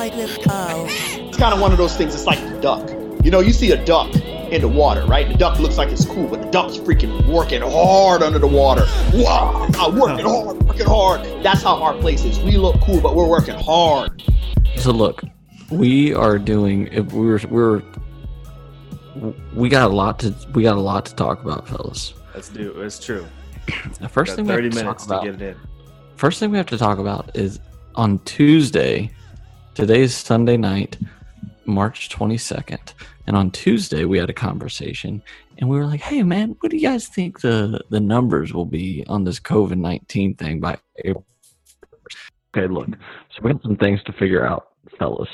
inside this cow. It's kind of one of those things. It's like the duck. You know, you see a duck in the water, right? The duck looks like it's cool, but the duck's freaking working hard under the water. Wow, I'm working hard, working hard. That's how our place is. We look cool, but we're working hard. So look, we are doing. If we were, we're, we got a lot to, we got a lot to talk about, fellas. Let's do. It's true. The first thing we have to talk minutes to about, get it in. first thing we have to talk about is on Tuesday. Today's Sunday night, March 22nd. And on Tuesday, we had a conversation and we were like, hey, man, what do you guys think the, the numbers will be on this COVID 19 thing by April? Okay, look. So we have some things to figure out, fellas.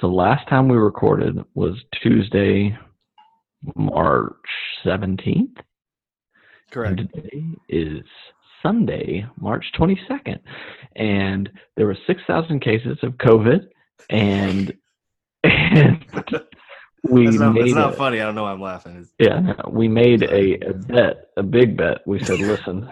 So last time we recorded was Tuesday, March 17th. Correct. And today is Sunday, March 22nd. And there were 6,000 cases of COVID. And, and we It's not, made it's not a, funny. I don't know why I'm laughing. Yeah, no, we made a, a bet, a big bet. We said, listen,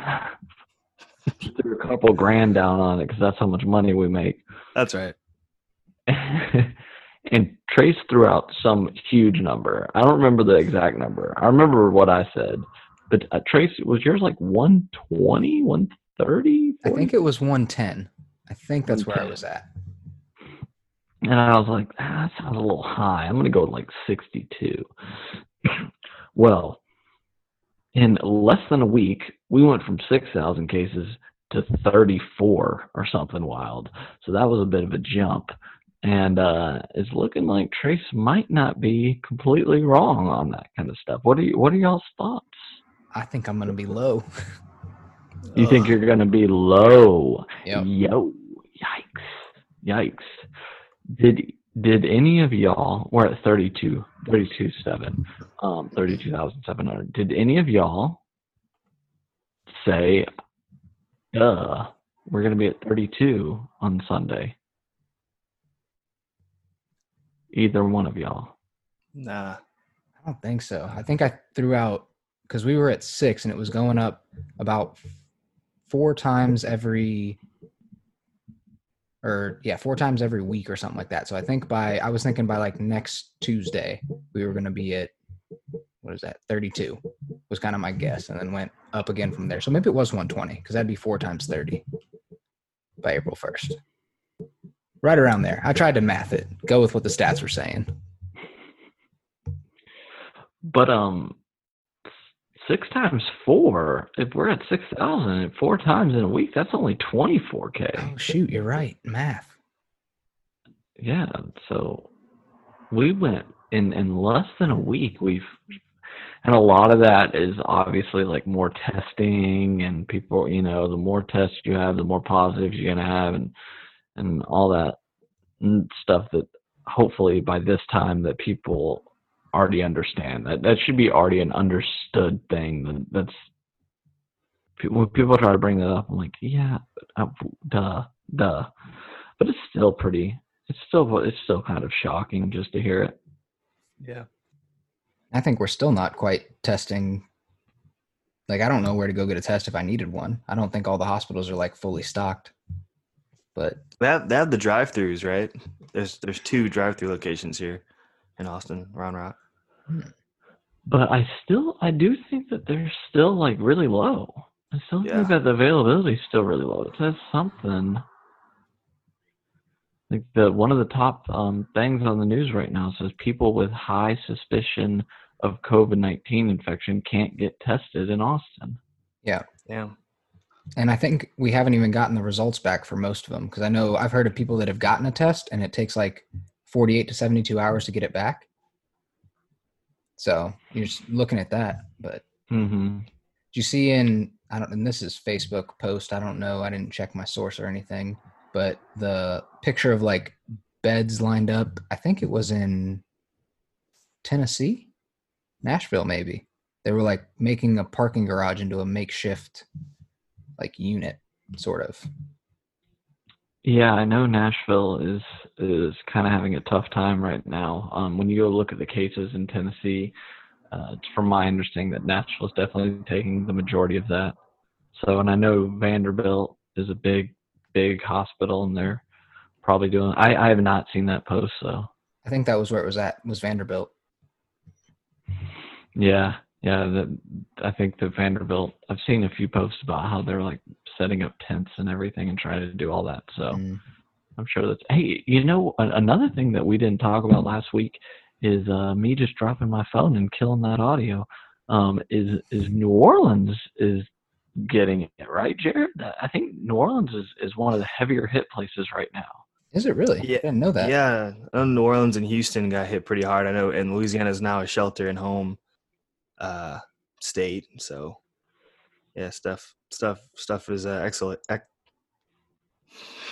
threw a couple grand down on it because that's how much money we make. that's right. and Trace threw out some huge number. I don't remember the exact number. I remember what I said. But uh, Trace, was yours like 120, 130? I think it was 110. I think that's where I was at. And I was like, ah, that sounds a little high. I'm going to go like 62. well, in less than a week, we went from 6,000 cases to 34 or something wild. So that was a bit of a jump. And uh, it's looking like Trace might not be completely wrong on that kind of stuff. What are you, what are y'all's thoughts? I think I'm gonna be low. You think you're going to be low? Yep. Yo, yikes, yikes. Did did any of y'all? We're at 32, 32 seven, um, thirty-two thousand seven hundred. Did any of y'all say, "Duh, we're going to be at 32 on Sunday"? Either one of y'all. Nah. I don't think so. I think I threw out because we were at six and it was going up about four times every or yeah, four times every week or something like that. So I think by I was thinking by like next Tuesday we were gonna be at what is that, 32 was kind of my guess, and then went up again from there. So maybe it was 120 because that'd be four times 30 by April 1st. Right around there. I tried to math it, go with what the stats were saying. But um, six times four. If we're at six thousand, four times in a week, that's only twenty-four k. Oh shoot, you're right. Math. Yeah, so we went in in less than a week. We've and a lot of that is obviously like more testing and people. You know, the more tests you have, the more positives you're gonna have, and and all that stuff that hopefully by this time that people already understand that that should be already an understood thing that that's when people try to bring that up i'm like yeah uh, duh duh but it's still pretty it's still it's still kind of shocking just to hear it Yeah. I think we're still not quite testing. Like, I don't know where to go get a test if I needed one. I don't think all the hospitals are like fully stocked. But They have, they have the drive-throughs, right? There's there's two drive-through locations here in Austin, Round Rock. but i still i do think that they're still like really low i still Yeah. think that the availability is still really low it says something like the one of the top um, things on the news right now says people with high suspicion of covid-19 infection can't get tested in austin Yeah, yeah. and I think we haven't even gotten the results back for most of them because I know I've heard of people that have gotten a test and it takes like 48 to 72 hours to get it back. So you're just looking at that. But mm-hmm. you see in I don't and this is Facebook post, I don't know, I didn't check my source or anything, but the picture of like beds lined up, I think it was in Tennessee, Nashville maybe. They were like making a parking garage into a makeshift like unit sort of. Yeah, I know Nashville is is kind of having a tough time right now. Um, when you go look at the cases in Tennessee, uh, it's from my understanding that Nashville is definitely taking the majority of that. So, and I know Vanderbilt is a big, big hospital, and they're probably doing. I I have not seen that post, so I think that was where it was at. Was Vanderbilt? yeah, yeah. The, I think the Vanderbilt. I've seen a few posts about how they're like setting up tents and everything and trying to do all that. So. Mm. I'm sure that's. Hey, you know, another thing that we didn't talk about last week is uh, me just dropping my phone and killing that audio. Um, is is New Orleans is getting it right, Jared? I think New Orleans is is one of the heavier hit places right now. Is it really? Yeah, I didn't know that. Yeah, I know New Orleans and Houston got hit pretty hard. I know, and Louisiana is now a shelter and home uh, state. So, yeah, stuff, stuff, stuff is uh, excellent, ec-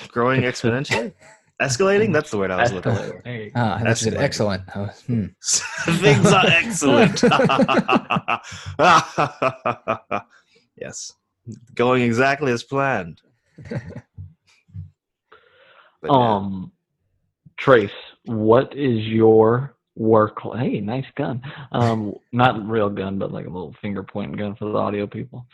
growing exponentially, escalating. That's the word I was looking for. There you go. Ah, that's good. Excellent. Excellent. Was- hmm. Things are excellent. yes, going exactly as planned. But, uh, Um, Trace, what is your work? Hey, nice gun. Um, not real gun, but like a little finger pointing gun for the audio people.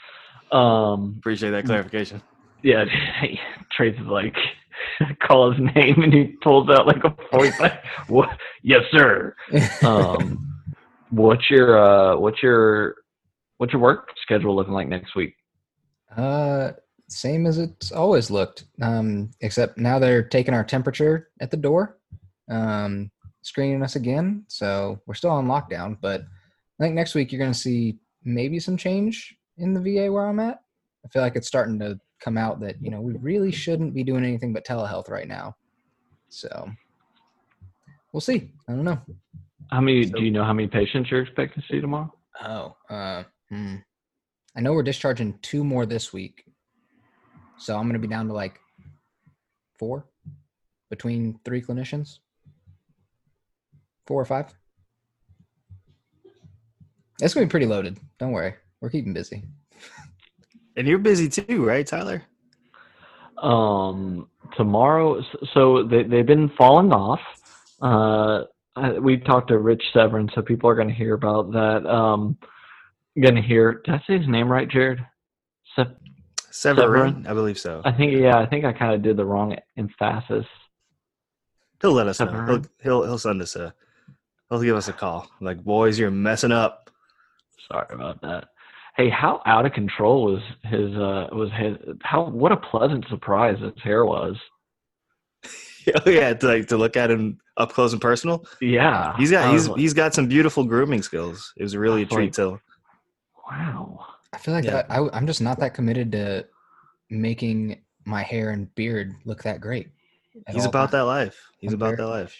Um, appreciate that clarification. yeah, hey, Trace is like call his name and he pulls out like a forty-five. what? Yes, sir. Um, what's your uh, what's your what's your work schedule looking like next week? Uh, same as it's always looked. Um, except now they're taking our temperature at the door, um, screening us again. So we're still on lockdown, but I think next week you're going to see maybe some change in the VA where I'm at. I feel like it's starting to come out that you know we really shouldn't be doing anything but telehealth right now. So we'll see. I don't know. How many? So- do you know how many patients you're expecting to see tomorrow? Oh, uh, hmm. I know we're discharging two more this week, so I'm going to be down to like four between three clinicians, four or five. It's going to be pretty loaded. Don't worry, we're keeping busy. And you're busy too, right, Tyler? Um, tomorrow, so they they've been falling off. Uh, I- we talked to Rich Severin, so people are going to hear about that. Um, going to hear. Did I say his name right, Jared? Se- Severin, Severin? I believe so. I think yeah, I think I kind of did the wrong emphasis. He'll let us know. He'll he'll he'll send us a he'll give us a call. Like, boys, you're messing up. Sorry about that. Hey, how out of control was his? Uh, was his? How? What a pleasant surprise his hair was. oh yeah, to like to look at him up close and personal. Yeah, He's got he's like, he's got some beautiful grooming skills. It was really a That's treat to wow. I feel like Yeah. I, I, I'm just not that committed to making my hair and beard look that great. At He's about times. that life. He's I'm about that life.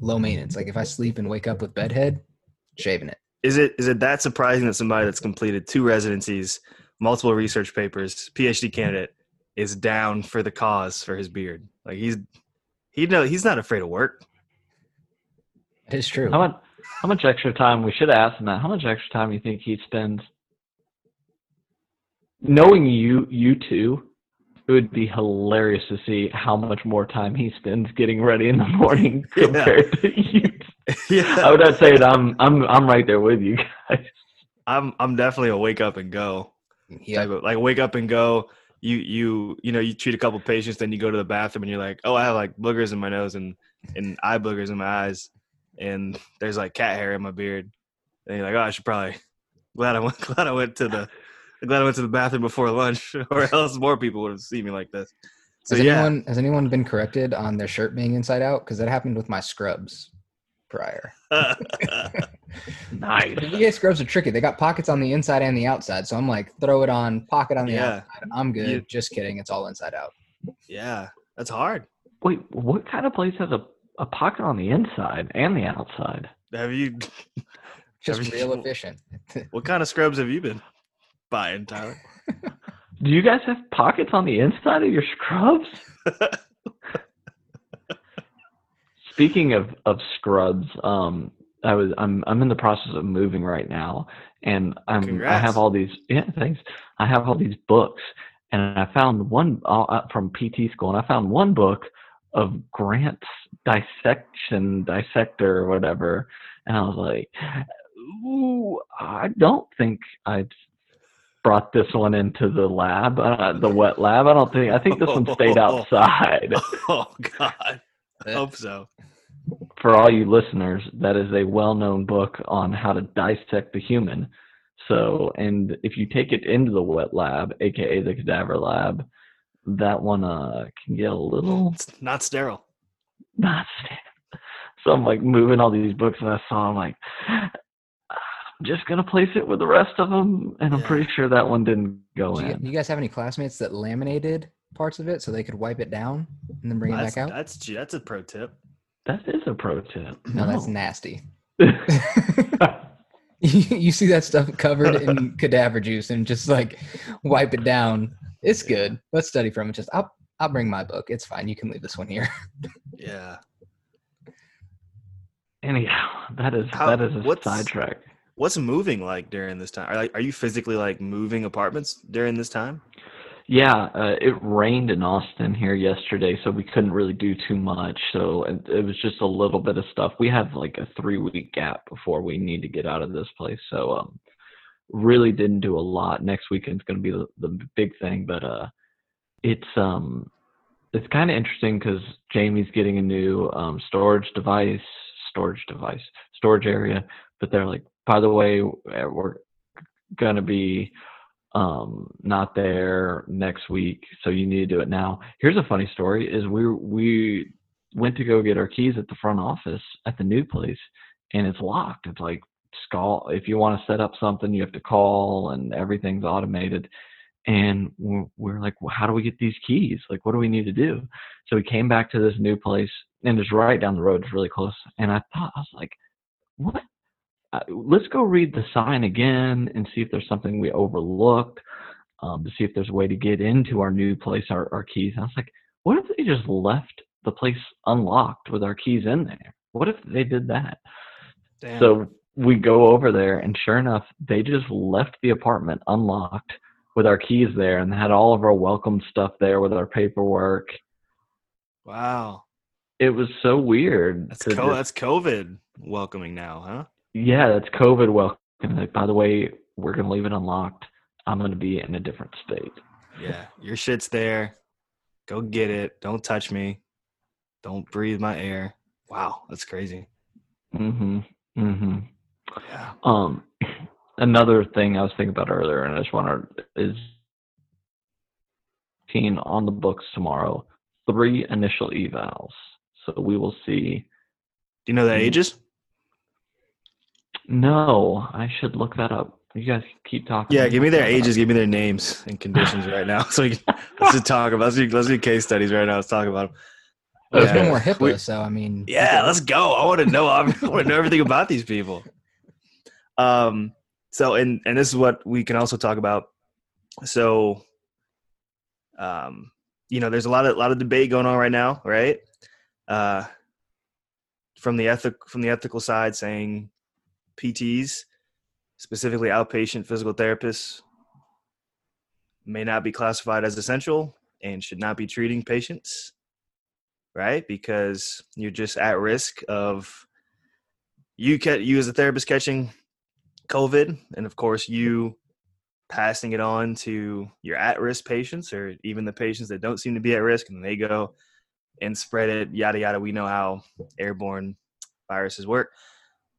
Low maintenance. Like if I sleep and wake up with bedhead, shaving it. Is it is it that surprising that somebody that's completed two residencies, multiple research papers, PhD candidate, is down for the cause for his beard? Like he's he know he's not afraid of work. It is true. How much? How much extra time? We should ask him that. How much extra time do you think he spends? Knowing you, you two, it would be hilarious to see how much more time he spends getting ready in the morning Yeah. compared to you. yeah. I would not say that I'm, I'm, I'm right there with you guys. I'm I'm definitely a wake up and go. Yeah. type like wake up and go. You you you know you treat a couple patients, then you go to the bathroom and you're like, oh, I have like boogers in my nose and and eye boogers in my eyes, and there's like cat hair in my beard, and you're like, oh, I should probably glad I went glad I went to the glad I went to the bathroom before lunch, or else more people would have seen me like this. So has yeah, anyone has anyone been corrected on their shirt being inside out? Because that happened with my scrubs prior. Nice. The VA scrubs are tricky. They got pockets on the inside and the outside. So I'm like, throw it on, pocket on the Yeah. outside. I'm good. You- Just kidding. It's all inside out. yeah, that's hard. Wait, what kind of place has a, a pocket on the inside and the outside? Have you? Just Have you- real efficient. What kind of scrubs have you been buying, Tyler? Do you guys have pockets on the inside of your scrubs? Speaking of, of scrubs, um, I was I'm I'm in the process of moving right now, and I'm I have all these yeah thanks I have all these books, and I found one uh, uh, from PT school, and I found one book of Grant's dissection dissector or whatever, and I was like, ooh, I don't think I brought this one into the lab, uh, the wet lab. I don't think I think this one stayed outside. oh God. I hope so. For all you listeners, that is a well-known book on how to dissect the human. So, and if you take it into the wet lab, aka the cadaver lab, that one uh can get a little It's not sterile. not stand. So I'm like moving all these books, and I saw I'm like, just gonna place it with the rest of them, and I'm Yeah. pretty sure that one didn't go Do you, in. you guys have any classmates that laminated parts of it so they could wipe it down and then bring it back out? that's that's a pro tip. That is a pro tip. No, that's nasty. no. you see that stuff covered in cadaver juice and just like wipe it down. It's good. Let's study from it. Just I'll I'll bring my book. It's fine. You can leave this one here. Yeah. Anyhow, that is How- that is a sidetrack. What's moving like during this time? Are are you physically like moving apartments during this time? Yeah, uh, it rained in Austin here yesterday, so we couldn't really do too much. So it, it was just a little bit of stuff. We have like a three week gap before we need to get out of this place. So um, really didn't do a lot. Next weekend's going to be the, the big thing, but uh, it's um, it's kind of interesting because Jamie's getting a new um, storage device, storage device, storage area. But they're like, by the way, uh, we're gonna be um not there next week so you need to do it now. Here's a funny story is we we went to go get our keys at the front office at the new place and it's locked. It's like call if you want to set up something you have to call and everything's automated. And we're, we're like well, how do we get these keys? Like what do we need to do? So we came back to this new place and it's right down the road it's really close. And i thought i was like what uh, let's go read the sign again and see if there's something we overlooked um, to see if there's a way to get into our new place, our, our keys. And I was like, what if they just left the place unlocked with our keys in there? What if they did that? Damn. So we go over there, and sure enough, they just left the apartment unlocked with our keys there and had all of our welcome stuff there with our paperwork. wow. It was so weird. That's co- just- that's COVID welcoming now, huh? Yeah, that's COVID welcome. Like, by the way, we're gonna leave it unlocked. I'm gonna be in a different state. Yeah. Your shit's there. Go get it. Don't touch me. Don't breathe my air. Wow, that's crazy. Mm-hmm. Mm-hmm. Yeah. Um, another thing I was thinking about earlier, and I just wanted is teen on the books tomorrow. Three initial evals, so we will see. Do you know the Mhm. ages? No, I should look that up. You guys keep talking. Yeah, give me Look their that ages, give me their names and conditions right now. So we can, let's just talk about let's do, let's do case studies right now. Let's talk about them. Well, there's Yeah. no more HIPAA, We- so I mean, Yeah, let's go. I want to know. I want to know everything about these people. Um. So, and and this is what we can also talk about. So, um, you know, there's a lot of lot of debate going on right now, right? Uh, from the ethic from the ethical side, saying PTs, specifically outpatient physical therapists, may not be classified as essential and should not be treating patients right? Because you're just at risk of you ca- you as a therapist catching COVID, and of course you passing it on to your at-risk patients or even the patients that don't seem to be at risk, and they go and spread it. Yada yada. We know how airborne viruses work.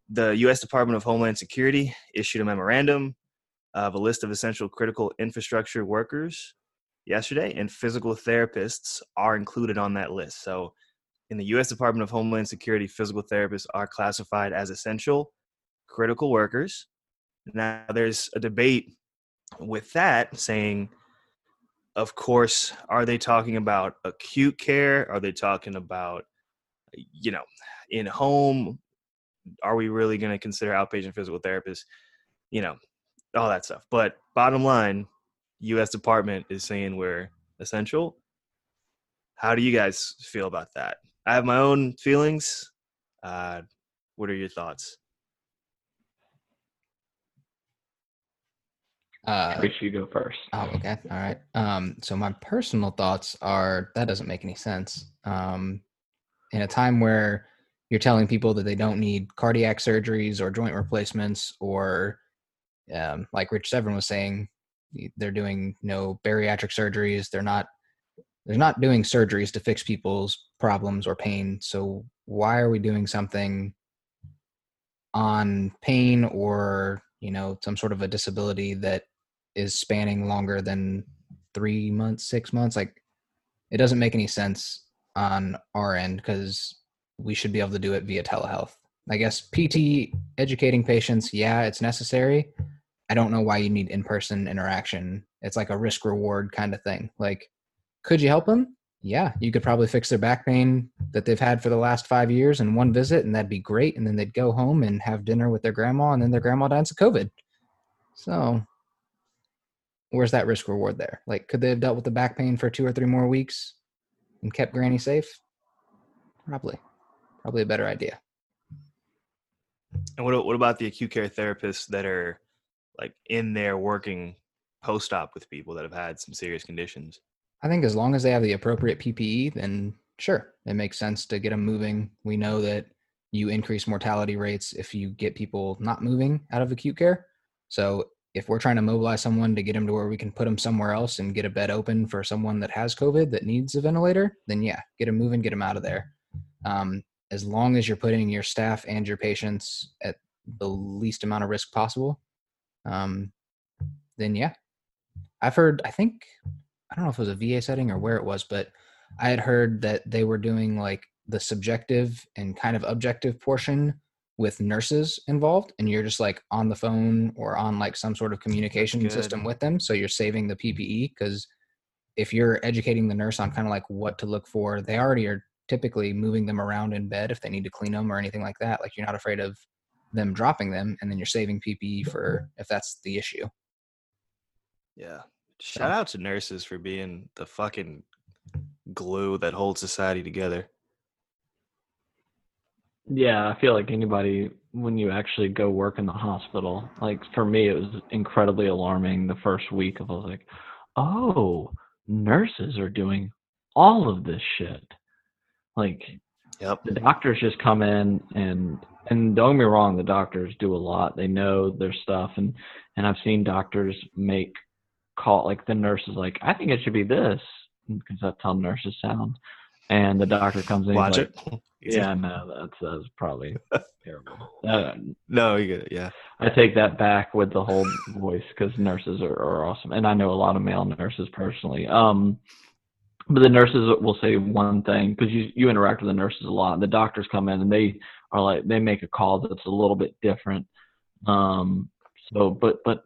The U.S. Department of Homeland Security issued a memorandum of a list of essential critical infrastructure workers yesterday, and physical therapists are included on that list. So, in the U.S. Department of Homeland Security, physical therapists are classified as essential critical workers. Now, there's a debate with that saying, of course, are they talking about acute care? Are they talking about, you know, in home? Are we really going to consider outpatient physical therapists? You know, all that stuff. But bottom line, U.S. Department is saying we're essential. How do you guys feel about that? I have my own feelings. Uh, what are your thoughts? uh, Rich, you go first. Oh, okay. All right. Um, so my personal thoughts are that doesn't make any sense. Um, in a time where you're telling people that they don't need cardiac surgeries or joint replacements, or um, like Rich severin was saying, they're doing no bariatric surgeries. They're not they're not doing surgeries to fix people's problems or pain. So why are we doing something on pain or you know some sort of a disability that is spanning longer than three months, six months? Like it doesn't make any sense on our end because we should be able to do it via telehealth. I guess PT educating patients, yeah, it's necessary. I don't know why you need in person interaction. It's like a risk reward kind of thing. Like, could you help them? Yeah, you could probably fix their back pain that they've had for the last five years in one visit, and that'd be great. And then they'd go home and have dinner with their grandma, and then their grandma dies of COVID. So, where's that risk reward there? Like, could they have dealt with the back pain for two or three more weeks and kept Granny safe? Probably. Probably a better idea. And what what about the acute care therapists that are like in there working post op with people that have had some serious conditions? I think as long as they have the appropriate PPE, then sure, it makes sense to get them moving. We know that you increase mortality rates if you get people not moving out of acute care. So if we're trying to mobilize someone to get them to where we can put them somewhere else and get a bed open for someone that has COVID that needs a ventilator, then yeah, get them moving, get them out of there. Um, as long as you're putting your staff and your patients at the least amount of risk possible, um, then yeah. I've heard, I think, I don't know if it was a VA setting or where it was, but I had heard that they were doing like the subjective and kind of objective portion with nurses involved and you're just like on the phone or on like some sort of communication system with them so you're saving the ppe because if you're educating the nurse on kind of like what to look for they already are typically moving them around in bed if they need to clean them or anything like that like you're not afraid of them dropping them and then you're saving ppe mm-hmm. for if that's the issue Yeah. Shout out to nurses for being the fucking glue that holds society together. Yeah, I feel like anybody when you actually go work in the hospital, like for me, it was incredibly alarming the first week. Of I was like, oh, nurses are doing all of this shit. Like Yep. the doctors just come in and and don't get me wrong, the doctors do a lot. They know their stuff, and and I've seen doctors make call like the nurse is like, I think it should be this because that's how nurses sound. And the doctor comes in, Watch like, it. yeah, no, that's that's probably terrible. Uh, No, you get it. Yeah. I take that back with the whole voice because nurses are, are awesome, and I know a lot of male nurses personally. Um, but the nurses will say one thing because you you interact with the nurses a lot. And the doctors come in and they are like they make a call that's a little bit different. Um, so, but but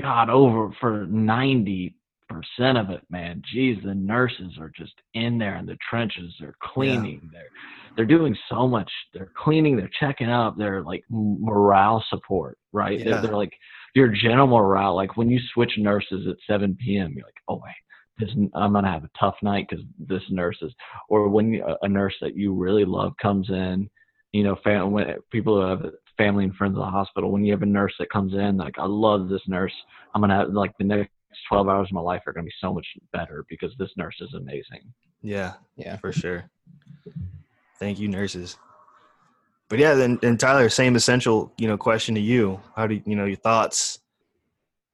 God, over for ninety percent of it, man. Geez, the nurses are just in there in the trenches. They're cleaning. They're they're doing so much. They're cleaning. They're checking up. They're like morale support, right? They're, Yeah. they're like your general morale. Like when you switch nurses at 7 p.m., you're like, oh wait, I'm gonna have a tough night because this nurse is. Or when a nurse that you really love comes in, you know, fam- when people who have family and friends in the hospital, when you have a nurse that comes in, like I love this nurse. I'm gonna have like the next 12 hours of my life are gonna be so much better because this nurse is amazing. Yeah. yeah for sure. Thank you, nurses. But yeah, then and Tyler, same essential, you know, question to you. How do you, you know your thoughts?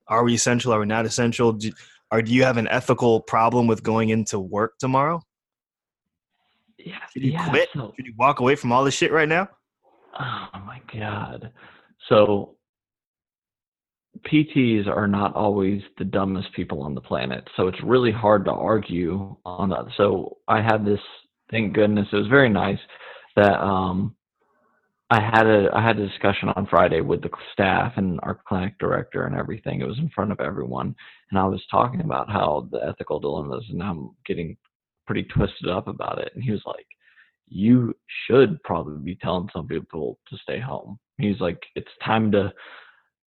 Are we essential? Are we not essential? Do, or do you have an ethical problem with going into work tomorrow? Yeah, Should you yeah, quit? so- Should you walk away from all this shit right now? Oh my god. So PTs are not always the dumbest people on the planet. So it's really hard to argue on that. So I had this thank goodness it was very nice that um I had a I had a discussion on Friday with the staff and our clinic director and everything. It was in front of everyone and I was talking about how the ethical dilemmas and I'm getting pretty twisted up about it and he was like you should probably be telling some people to stay home. He's like, it's time to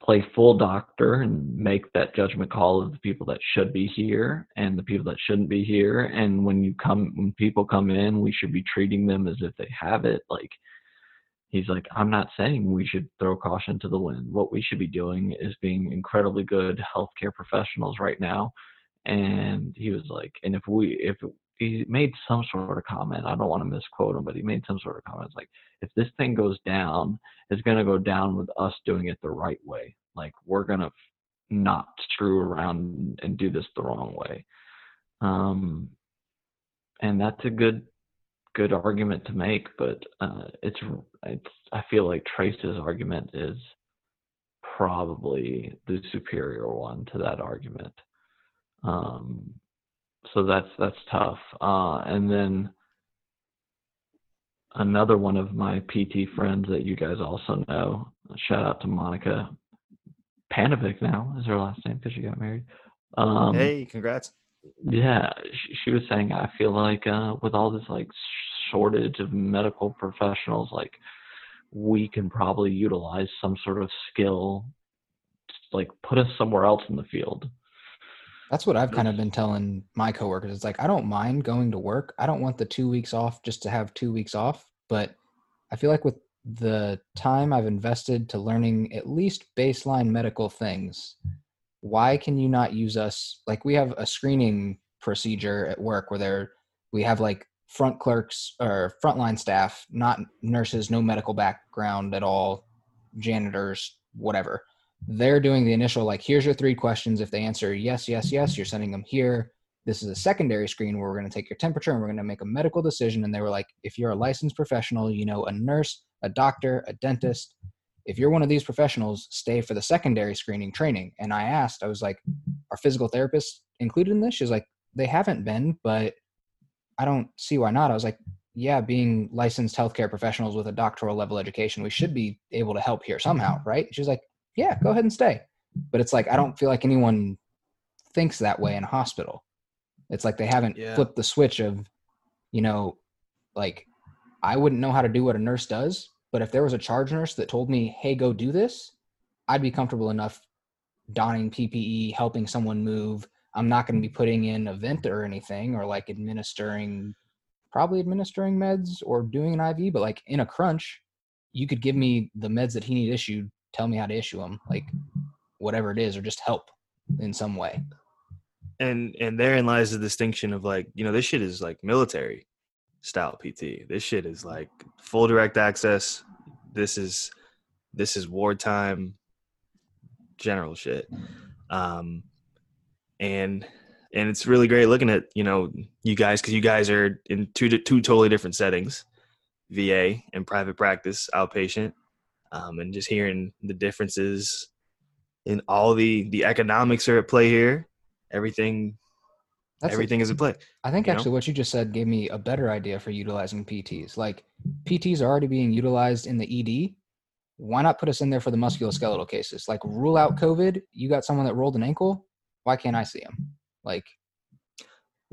play full doctor and make that judgment call of the people that should be here and the people that shouldn't be here. And when you come, when people come in, we should be treating them as if they have it. Like, he's like, I'm not saying we should throw caution to the wind. What we should be doing is being incredibly good healthcare professionals right now. And he was like, and if we, if he made some sort of comment. I don't want to misquote him, but he made some sort of comment. It's like, if this thing goes down, it's going to go down with us doing it the right way. Like, we're going to not screw around and do this the wrong way. Um, and that's a good good argument to make, but uh, it's it's I feel like Trace's argument is probably the superior one to that argument. Um, so that's that's tough. Uh, and then another one of my PT friends that you guys also know. Shout out to Monica Panovic. Now is her last name because she got married. Um, hey, congrats. Yeah, she, she was saying I feel like uh, with all this like shortage of medical professionals, like we can probably utilize some sort of skill, like put us somewhere else in the field. That's what I've kind of been telling my coworkers. It's like I don't mind going to work. I don't want the two weeks off just to have two weeks off. But I feel like with the time I've invested to learning at least baseline medical things, why can you not use us? Like we have a screening procedure at work where there we have like front clerks or frontline staff, not nurses, no medical background at all, janitors, whatever. They're doing the initial like here's your three questions. If they answer yes yes yes you're sending them here. This is a secondary screen where we're going to take your temperature and we're going to make a medical decision. And they were like if you're a licensed professional you know a nurse a doctor a dentist if you're one of these professionals stay for the secondary screening training and i asked i was like are physical therapists included in this she's like they haven't been but i don't see why not i was like yeah being licensed healthcare professionals with a doctoral level education we should be able to help here somehow right she's like yeah, go ahead and stay. But it's like I don't feel like anyone thinks that way in a hospital. It's like they haven't yeah. flipped the switch of, you know, like I wouldn't know how to do what a nurse does, but if there was a charge nurse that told me, "Hey, go do this," I'd be comfortable enough donning PPE, helping someone move. I'm not going to be putting in a vent or anything or like administering probably administering meds or doing an IV, but like in a crunch, you could give me the meds that he need issued tell me how to issue them, like whatever it is, or just help in some way. And and therein lies the distinction of like, you know, this shit is like military style PT. This shit is like full direct access. This is this is wartime general shit. Um and and it's really great looking at, you know, you guys cuz you guys are in two two totally different settings. VA and private practice outpatient um, and just hearing the differences in all the the economics are at play here. Everything, That's everything a, is at play. I think actually know? what you just said gave me a better idea for utilizing PTs. Like PTs are already being utilized in the ED. Why not put us in there for the musculoskeletal cases? Like rule out COVID. You got someone that rolled an ankle. Why can't I see him? Like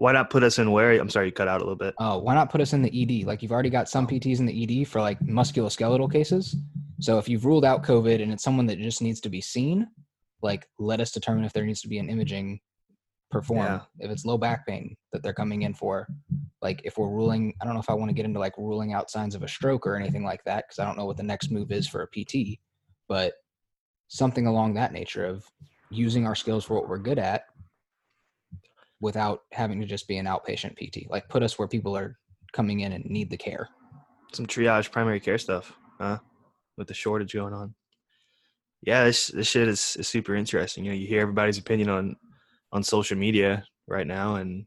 why not put us in where? I'm sorry, you cut out a little bit. Oh, why not put us in the ED? Like you've already got some oh. PTs in the ED for like musculoskeletal cases. So if you've ruled out COVID and it's someone that just needs to be seen, like let us determine if there needs to be an imaging perform. Yeah. If it's low back pain that they're coming in for, like if we're ruling, I don't know if I want to get into like ruling out signs of a stroke or anything like that because I don't know what the next move is for a PT, but something along that nature of using our skills for what we're good at without having to just be an outpatient PT. Like put us where people are coming in and need the care. Some triage primary care stuff, huh? With the shortage going on. Yeah, this this shit is, is super interesting. You know, you hear everybody's opinion on on social media right now and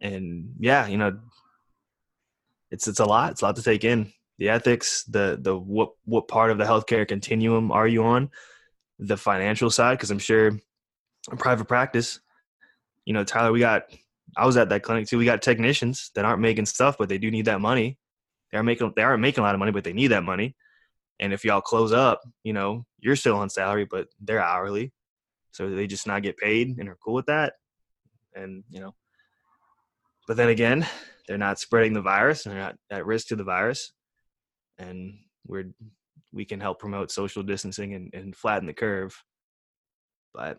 and yeah, you know, it's it's a lot. It's a lot to take in. The ethics, the the what what part of the healthcare continuum are you on? The financial side, because I'm sure in private practice, you know, Tyler, we got I was at that clinic too. We got technicians that aren't making stuff, but they do need that money. They are making they aren't making a lot of money, but they need that money. And if y'all close up, you know, you're still on salary, but they're hourly. So they just not get paid and are cool with that. And, you know, but then again, they're not spreading the virus and they're not at risk to the virus. And we're we can help promote social distancing and, and flatten the curve. But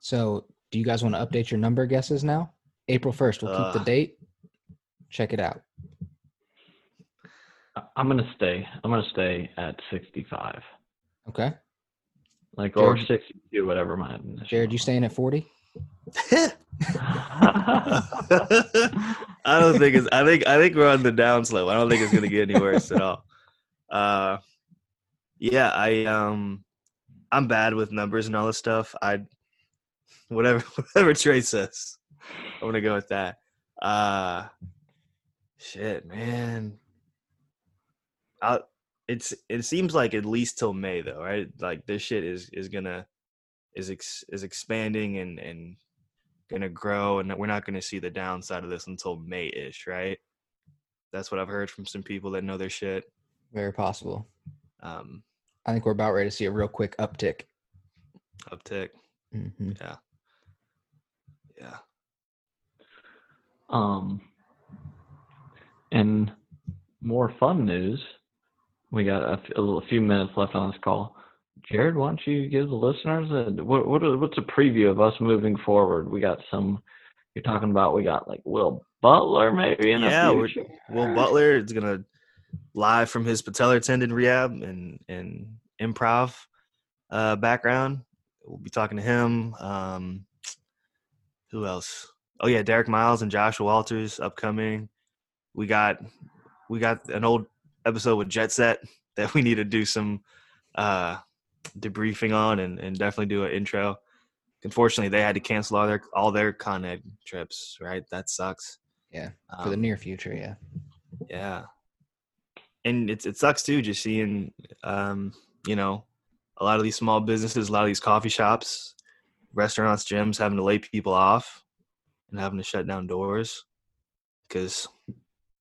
so do you guys want to update your number guesses now? April 1st, we'll uh, keep the date. Check it out. I'm gonna stay. I'm gonna stay at 65. Okay. Like Jared, or 62, whatever my. Jared, you staying at 40? I don't think it's. I think I think we're on the downslope. I don't think it's gonna get any worse at all. Uh, yeah, I um, I'm bad with numbers and all this stuff. I whatever whatever Trace says. I'm gonna go with that. Uh, shit, man. I, it's it seems like at least till May though, right? Like this shit is is gonna is ex, is expanding and and gonna grow, and we're not gonna see the downside of this until May ish, right? That's what I've heard from some people that know their shit. Very possible. Um, I think we're about ready to see a real quick uptick. uptick, hmm yeah, yeah. Um, and more fun news. We got a, f- a little- a few minutes left on this call. Jared, why don't you give the listeners a what, what are- what's a preview of us moving forward? We got some. You're talking about we got like Will Butler maybe in Yeah, the we're- future. Will Butler is gonna live from his patellar tendon rehab and and improv uh, background. We'll be talking to him. Um, who else? Oh yeah, Derek Miles and Joshua Walters upcoming. We got we got an old episode with Jet Set that we need to do some uh, debriefing on and, and definitely do an intro. Unfortunately, they had to cancel all their all their Con Ed trips. Right, that sucks. Yeah, for the Um, near future. Yeah. yeah. And it's it sucks too, just seeing um, you know, a lot of these small businesses, a lot of these coffee shops, restaurants, gyms having to lay people off and having to shut down doors. Cause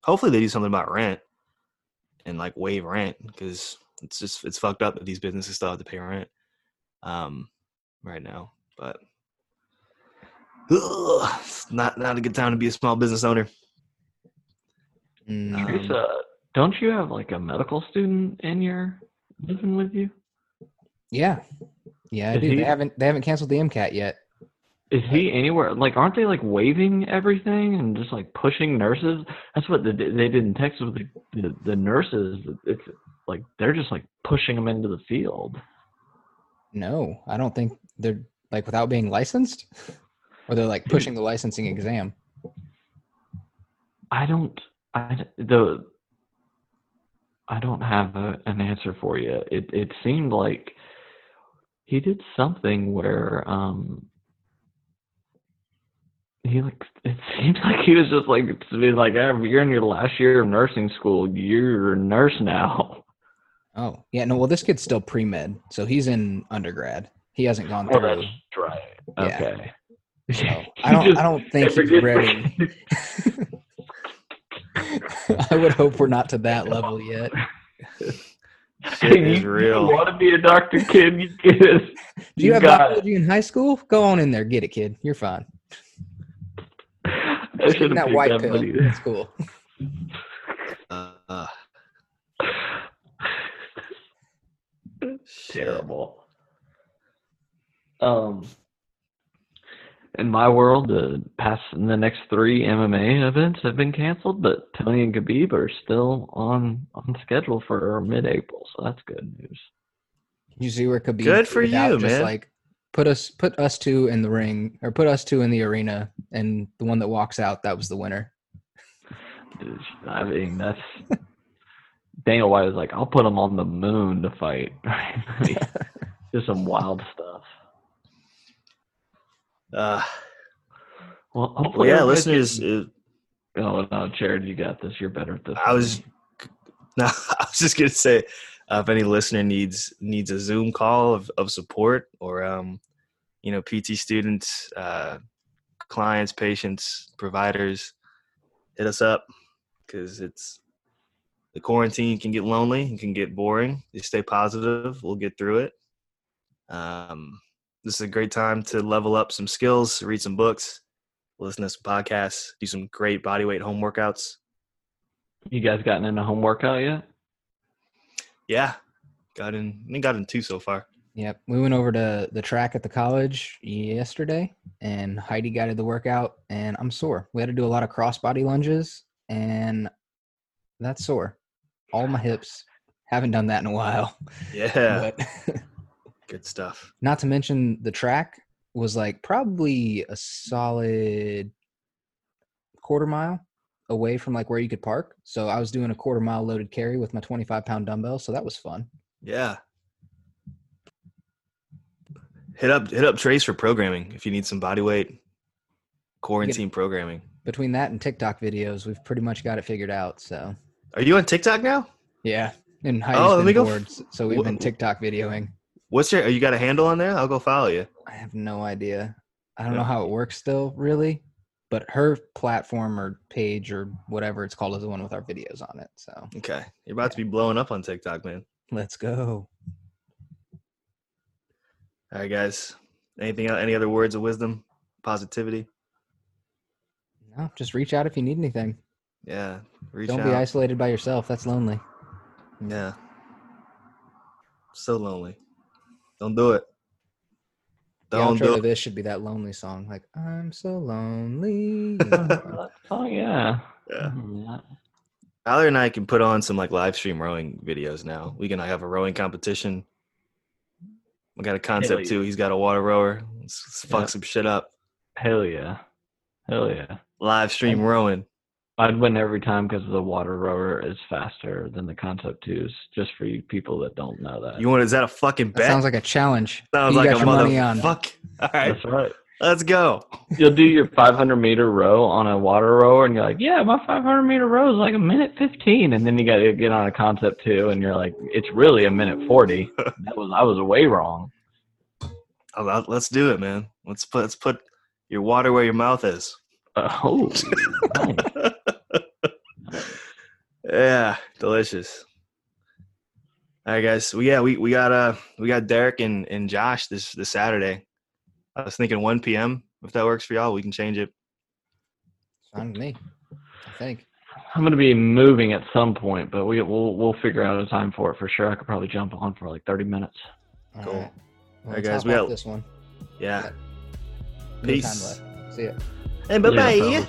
hopefully they do something about rent and like waive rent because it's just it's fucked up that these businesses still have to pay rent um right now. But ugh, it's not not a good time to be a small business owner. Um, Teresa, don't you have like a medical student in your living with you? yeah. Yeah, I Is do. he- They haven't they haven't canceled the MCAT yet. Is he anywhere? Like, aren't they like waving everything and just like pushing nurses? That's what the, they did in Texas with the, the, the nurses. It's like they're just like pushing them into the field. No, I don't think they're like without being licensed, or they're like pushing the licensing exam. I don't. I the. I don't have a, an answer for you. It it seemed like he did something where um he like it seems like he was just like to be like "Ah, you're in your last year of nursing school. You're a nurse now. Oh, yeah. No, well, this kid's still pre med, so he's in undergrad. He hasn't gone Oh, through. that's right. Yeah. Okay. So I don't. just- I don't think he's forget- ready. I would hope we're not to that level yet. Shit you, is real. You want to be a doctor, kid? You get it. Do you, have got biology in high school? Go on in there, get it, kid. You're fine. I should give have that white that pill. money. It's cool. Uh, uh. Terrible. Um, in my world, the past the next three MMA events have been canceled, but Tony and Khabib are still on on schedule for mid-April, so that's good news. You see where Khabib Good for you, just man. Like put us put us two in the ring, or put us two in the arena, and the one that walks out, that was the winner. I mean, that's Dana White was like, "I'll put him on the moon to fight." Just some wild stuff. Uh, Well, well, yeah, everybody's listeners. getting- Oh no, Jared, you got this. You're better at this. I was, no, I was just gonna say, uh, if any listener needs needs a Zoom call of, of support or um, you know, PT students, uh, clients, patients, providers, hit us up because it's the quarantine can get lonely and can get boring. You stay positive. We'll get through it. Um, this is a great time to level up some skills, read some books, listen to some podcasts, do some great bodyweight home workouts. You guys gotten in a home workout yet? Yeah, got in. I think got in two so far. Yep. We went over to the track at the college yesterday and Heidi guided the workout and I'm sore. We had to do a lot of crossbody lunges and that's sore. All my hips. Haven't done that in a while. Yeah, good stuff. not to mention the track was like probably a solid quarter mile away from like where you could park. So I was doing a quarter mile loaded carry with my 25 pound dumbbell. So that was fun. Yeah. Hit up hit up Trace for programming if you need some body weight. quarantine programming. Between that and TikTok videos, we've pretty much got it figured out. So Are you on TikTok now? yeah, and Oh, let me go f- so we've Wh- been TikTok videoing. What's your? You got a handle on there? I'll go follow you. I have no idea. I don't Yeah. know how it works still, really. But her platform or page or whatever it's called is the one with our videos on it. So Okay, you're about to be blowing up on TikTok, man. let's go. All right, guys. Anything? el- Any other words of wisdom, positivity? No, just reach out if you need anything. Yeah. Reach Don't out. be isolated by yourself. That's lonely. Yeah. So lonely. Don't do it. The Don't outro do to this should be that lonely song, like "I'm so lonely." oh yeah. Yeah. Yeah. Tyler and I can put on some like live stream rowing videos now. We can like, have a rowing competition. We got a concept yeah. too. He's got a water rower. Let's, let's fuck Yeah. some shit up. Hell yeah. Hell yeah. Live stream rowing. I'd win every time because the water rower is faster than the concept twos. Just for you people that don't know that. You want? Is that a fucking that bet? sounds like a challenge. Sounds you like got a your money on. motherfuck. All right, That's right. let's go. You'll do your 500 meter row on a water rower, and you're like, "Yeah, my 500 meter row is like a minute 15," and then you got to get on a concept two, and you're like, "It's really a minute 40." that was I was way wrong. Oh, let- Let's do it, man. Let's put let's put your water where your mouth is. Uh, oh, nice. Yeah, delicious. All right, guys. We yeah we we got uh we got Derek and and Josh this this Saturday. I was thinking 1 p.m. If that works for y'all, we can change it. Fine with me. I think. I'm gonna be moving at some point, but we we'll we'll figure out a time for it for sure. I could probably jump on for like 30 minutes. All Cool. right. All Well, right, let's guys, we got- this one. Yeah. Peace. time. See ya. And bye bye. fellas.